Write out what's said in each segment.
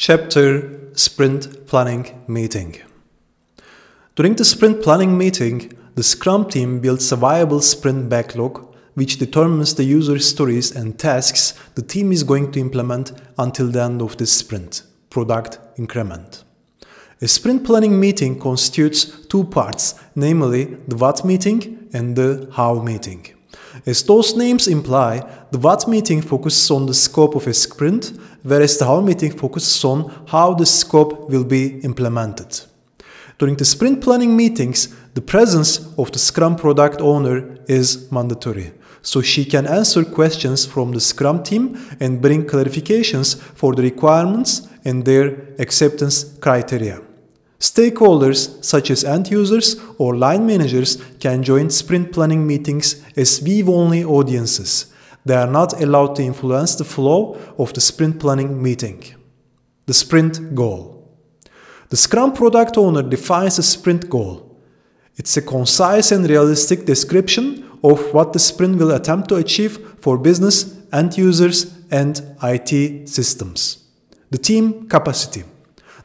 Chapter Sprint Planning Meeting During the sprint planning meeting, the Scrum team builds a viable sprint backlog which determines the user stories and tasks the team is going to implement until the end of the sprint product increment. A sprint planning meeting constitutes two parts, namely the what meeting and the how meeting. As those names imply, the what meeting focuses on the scope of a sprint, whereas the how meeting focuses on how the scope will be implemented. During the sprint planning meetings, the presence of the Scrum product owner is mandatory, so she can answer questions from the Scrum team and bring clarifications for the requirements and their acceptance criteria. Stakeholders such as end users or line managers can join sprint planning meetings as view only audiences. They are not allowed to influence the flow of the sprint planning meeting. The sprint goal. The Scrum product owner defines a sprint goal. It's a concise and realistic description of what the sprint will attempt to achieve for business, end users, and IT systems. The team capacity.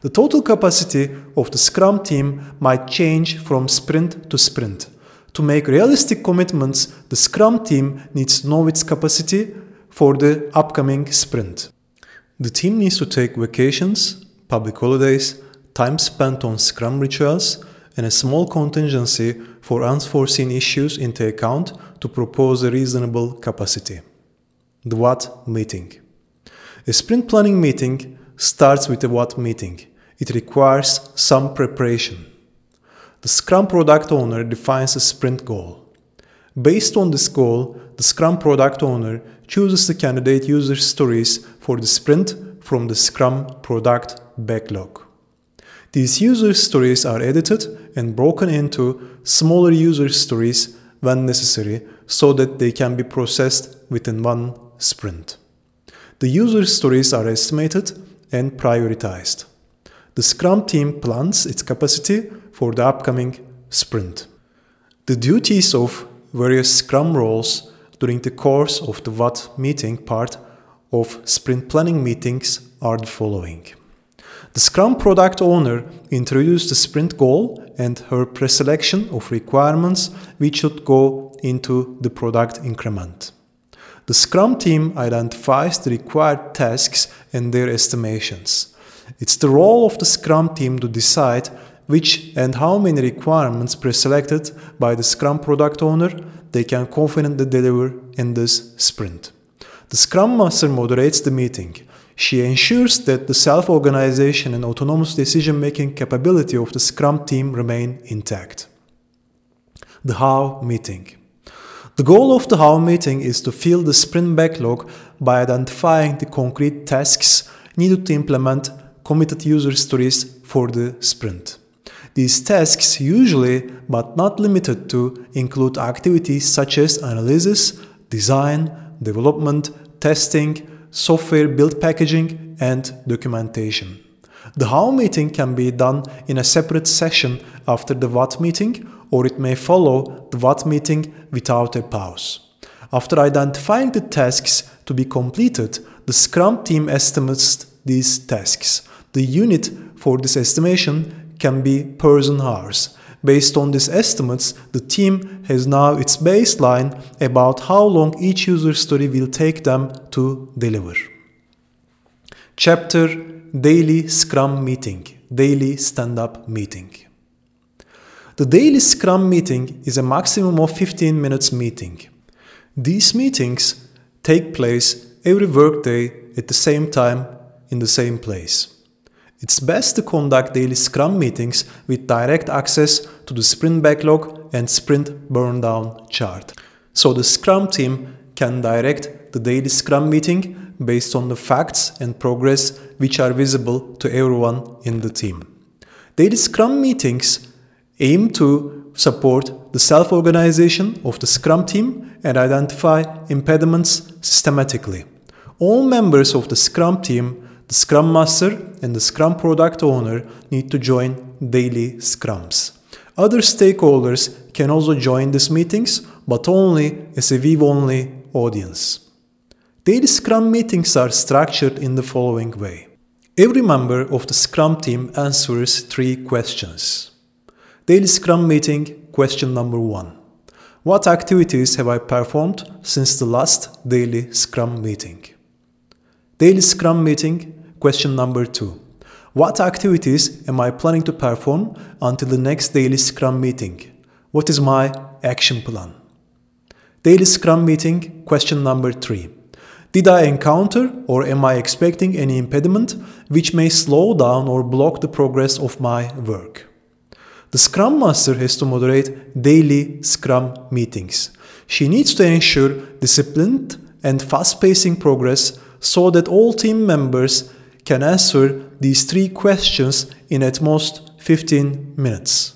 The total capacity of the Scrum team might change from sprint to sprint. To make realistic commitments, the Scrum team needs to know its capacity for the upcoming sprint. The team needs to take vacations, public holidays, time spent on Scrum rituals, and a small contingency for unforeseen issues into account to propose a reasonable capacity. The what meeting. A sprint planning meeting starts with a what meeting it requires some preparation. The Scrum product owner defines a sprint goal. Based on this goal, the Scrum product owner chooses the candidate user stories for the sprint from the Scrum product backlog. These user stories are edited and broken into smaller user stories when necessary so that they can be processed within one sprint. The user stories are estimated and prioritized. The Scrum team plans its capacity for the upcoming sprint. The duties of various Scrum roles during the course of the What meeting part of sprint planning meetings are the following. The Scrum product owner introduced the sprint goal and her preselection of requirements which should go into the product increment. The Scrum team identifies the required tasks and their estimations. It's the role of the Scrum team to decide which and how many requirements preselected by the Scrum product owner they can confidently deliver in this sprint. The Scrum Master moderates the meeting. She ensures that the self organization and autonomous decision making capability of the Scrum team remain intact. The How meeting. The goal of the How meeting is to fill the sprint backlog by identifying the concrete tasks needed to implement committed user stories for the sprint. These tasks usually, but not limited to, include activities such as analysis, design, development, testing, software build packaging, and documentation. The how meeting can be done in a separate session after the what meeting, or it may follow the what meeting without a pause. After identifying the tasks to be completed, the Scrum team estimates these tasks. The unit for this estimation can be person hours. Based on these estimates, the team has now its baseline about how long each user story will take them to deliver. Chapter Daily Scrum Meeting Daily Stand Up Meeting The daily Scrum meeting is a maximum of 15 minutes meeting. These meetings take place every workday at the same time in the same place. It's best to conduct daily Scrum meetings with direct access to the sprint backlog and sprint burn down chart. So the Scrum team can direct the daily Scrum meeting based on the facts and progress which are visible to everyone in the team. Daily Scrum meetings aim to support the self organization of the Scrum team and identify impediments systematically. All members of the Scrum team the Scrum Master and the Scrum Product Owner need to join daily Scrums. Other stakeholders can also join these meetings, but only as a view only audience. Daily Scrum meetings are structured in the following way Every member of the Scrum team answers three questions. Daily Scrum meeting, question number one. What activities have I performed since the last daily Scrum meeting? Daily Scrum meeting, question number two. What activities am I planning to perform until the next daily Scrum meeting? What is my action plan? Daily Scrum meeting, question number three. Did I encounter or am I expecting any impediment which may slow down or block the progress of my work? The Scrum Master has to moderate daily Scrum meetings. She needs to ensure disciplined and fast pacing progress so that all team members can answer these three questions in at most 15 minutes.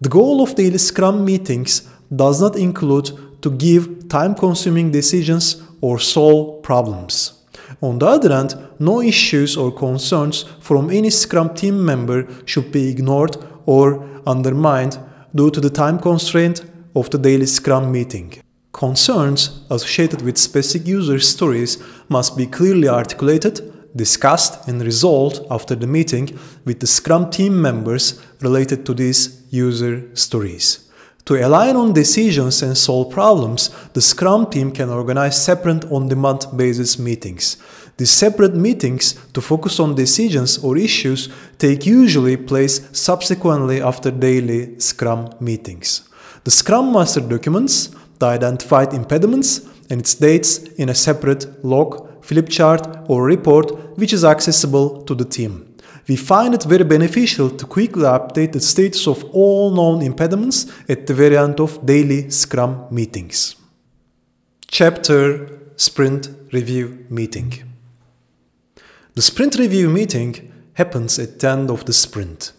The goal of daily Scrum meetings does not include to give time consuming decisions or solve problems. On the other hand, no issues or concerns from any Scrum team member should be ignored or undermined due to the time constraint of the daily Scrum meeting. Concerns associated with specific user stories must be clearly articulated, discussed, and resolved after the meeting with the Scrum team members related to these user stories. To align on decisions and solve problems, the Scrum team can organize separate on-demand basis meetings. These separate meetings to focus on decisions or issues take usually place subsequently after daily Scrum meetings. The Scrum Master documents the identified impediments and its dates in a separate log, flip chart or report which is accessible to the team we find it very beneficial to quickly update the status of all known impediments at the very end of daily Scrum meetings. Chapter Sprint Review Meeting The sprint review meeting happens at the end of the sprint.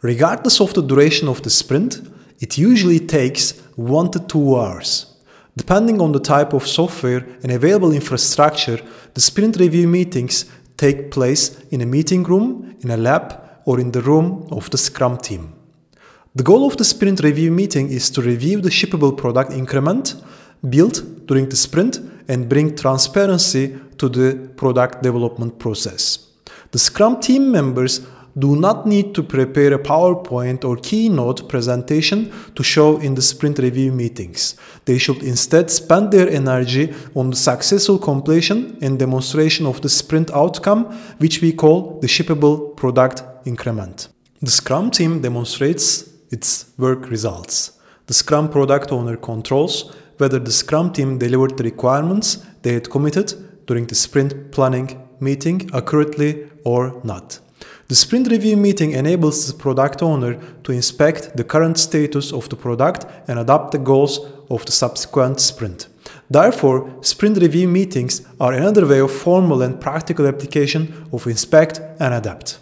Regardless of the duration of the sprint, it usually takes 1 to 2 hours. Depending on the type of software and available infrastructure, the sprint review meetings take place in a meeting room, in a lab, or in the room of the Scrum team. The goal of the sprint review meeting is to review the shippable product increment built during the sprint and bring transparency to the product development process. The Scrum team members do not need to prepare a PowerPoint or keynote presentation to show in the sprint review meetings. They should instead spend their energy on the successful completion and demonstration of the sprint outcome, which we call the shippable product increment. The Scrum team demonstrates its work results. The Scrum product owner controls whether the Scrum team delivered the requirements they had committed during the sprint planning meeting accurately or not. The sprint review meeting enables the product owner to inspect the current status of the product and adapt the goals of the subsequent sprint. Therefore, sprint review meetings are another way of formal and practical application of inspect and adapt.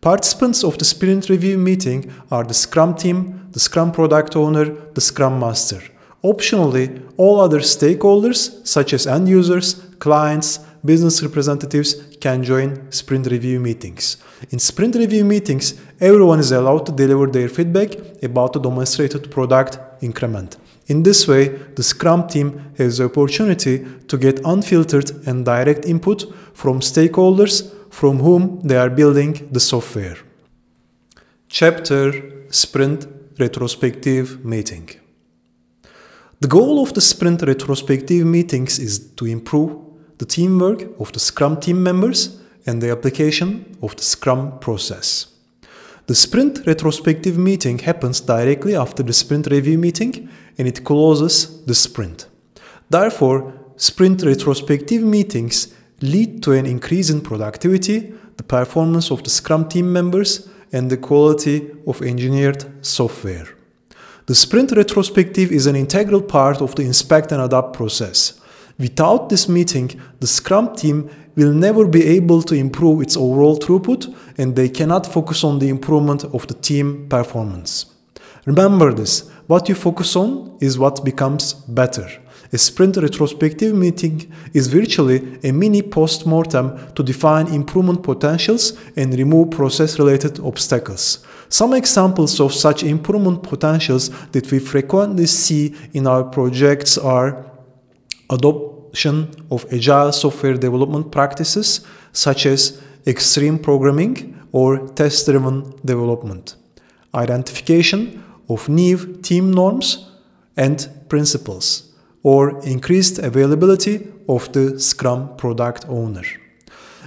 Participants of the sprint review meeting are the Scrum team, the Scrum product owner, the Scrum master. Optionally, all other stakeholders such as end users, clients, business representatives can join sprint review meetings. In sprint review meetings, everyone is allowed to deliver their feedback about the demonstrated product increment. In this way, the Scrum team has the opportunity to get unfiltered and direct input from stakeholders from whom they are building the software. Chapter Sprint Retrospective Meeting The goal of the sprint retrospective meetings is to improve the teamwork of the Scrum team members and the application of the Scrum process. The sprint retrospective meeting happens directly after the sprint review meeting and it closes the sprint. Therefore, sprint retrospective meetings lead to an increase in productivity, the performance of the Scrum team members, and the quality of engineered software. The sprint retrospective is an integral part of the inspect and adapt process. Without this meeting, the Scrum team will never be able to improve its overall throughput and they cannot focus on the improvement of the team performance. Remember this what you focus on is what becomes better. A sprint retrospective meeting is virtually a mini post mortem to define improvement potentials and remove process related obstacles. Some examples of such improvement potentials that we frequently see in our projects are adoption of agile software development practices such as extreme programming or test driven development, identification of new team norms and principles, or increased availability of the Scrum product owner.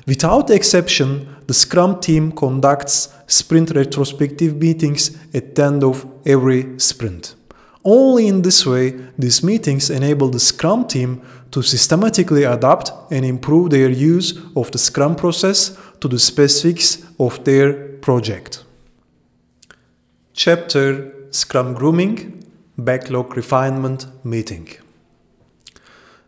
Without exception, the Scrum team conducts sprint retrospective meetings at the end of every sprint. Only in this way, these meetings enable the Scrum team to systematically adapt and improve their use of the Scrum process to the specifics of their project. Chapter Scrum Grooming Backlog Refinement Meeting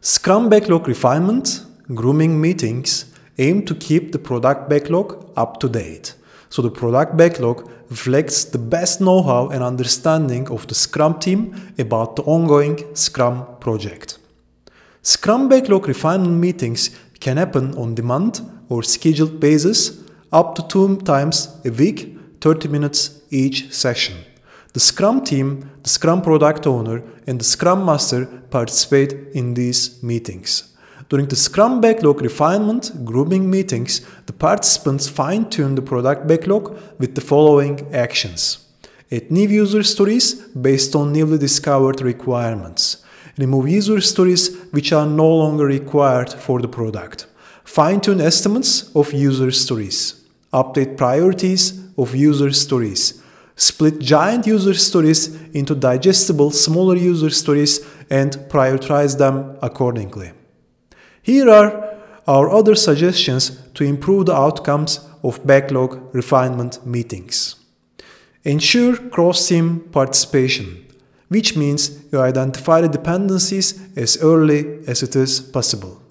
Scrum Backlog Refinement Grooming Meetings aim to keep the product backlog up to date. So the product backlog reflects the best know-how and understanding of the Scrum team about the ongoing Scrum project. Scrum backlog refinement meetings can happen on demand or scheduled basis up to two times a week, 30 minutes each session. The Scrum team, the Scrum product owner, and the Scrum Master participate in these meetings. During the Scrum Backlog Refinement grooming meetings, the participants fine tune the product backlog with the following actions. Add new user stories based on newly discovered requirements. Remove user stories which are no longer required for the product. Fine tune estimates of user stories. Update priorities of user stories. Split giant user stories into digestible smaller user stories and prioritize them accordingly. Here are our other suggestions to improve the outcomes of backlog refinement meetings. Ensure cross-team participation, which means you identify the dependencies as early as it is possible.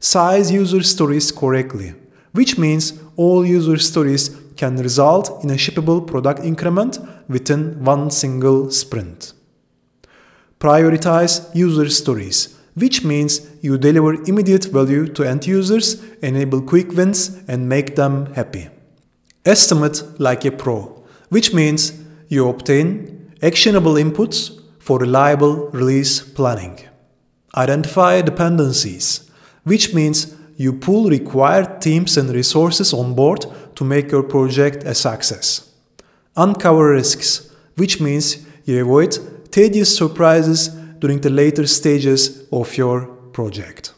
Size user stories correctly, which means all user stories can result in a shippable product increment within one single sprint. Prioritize user stories, which means you deliver immediate value to end users, enable quick wins, and make them happy. Estimate like a pro, which means you obtain actionable inputs for reliable release planning. Identify dependencies, which means you pull required teams and resources on board to make your project a success. Uncover risks, which means you avoid tedious surprises during the later stages of your project.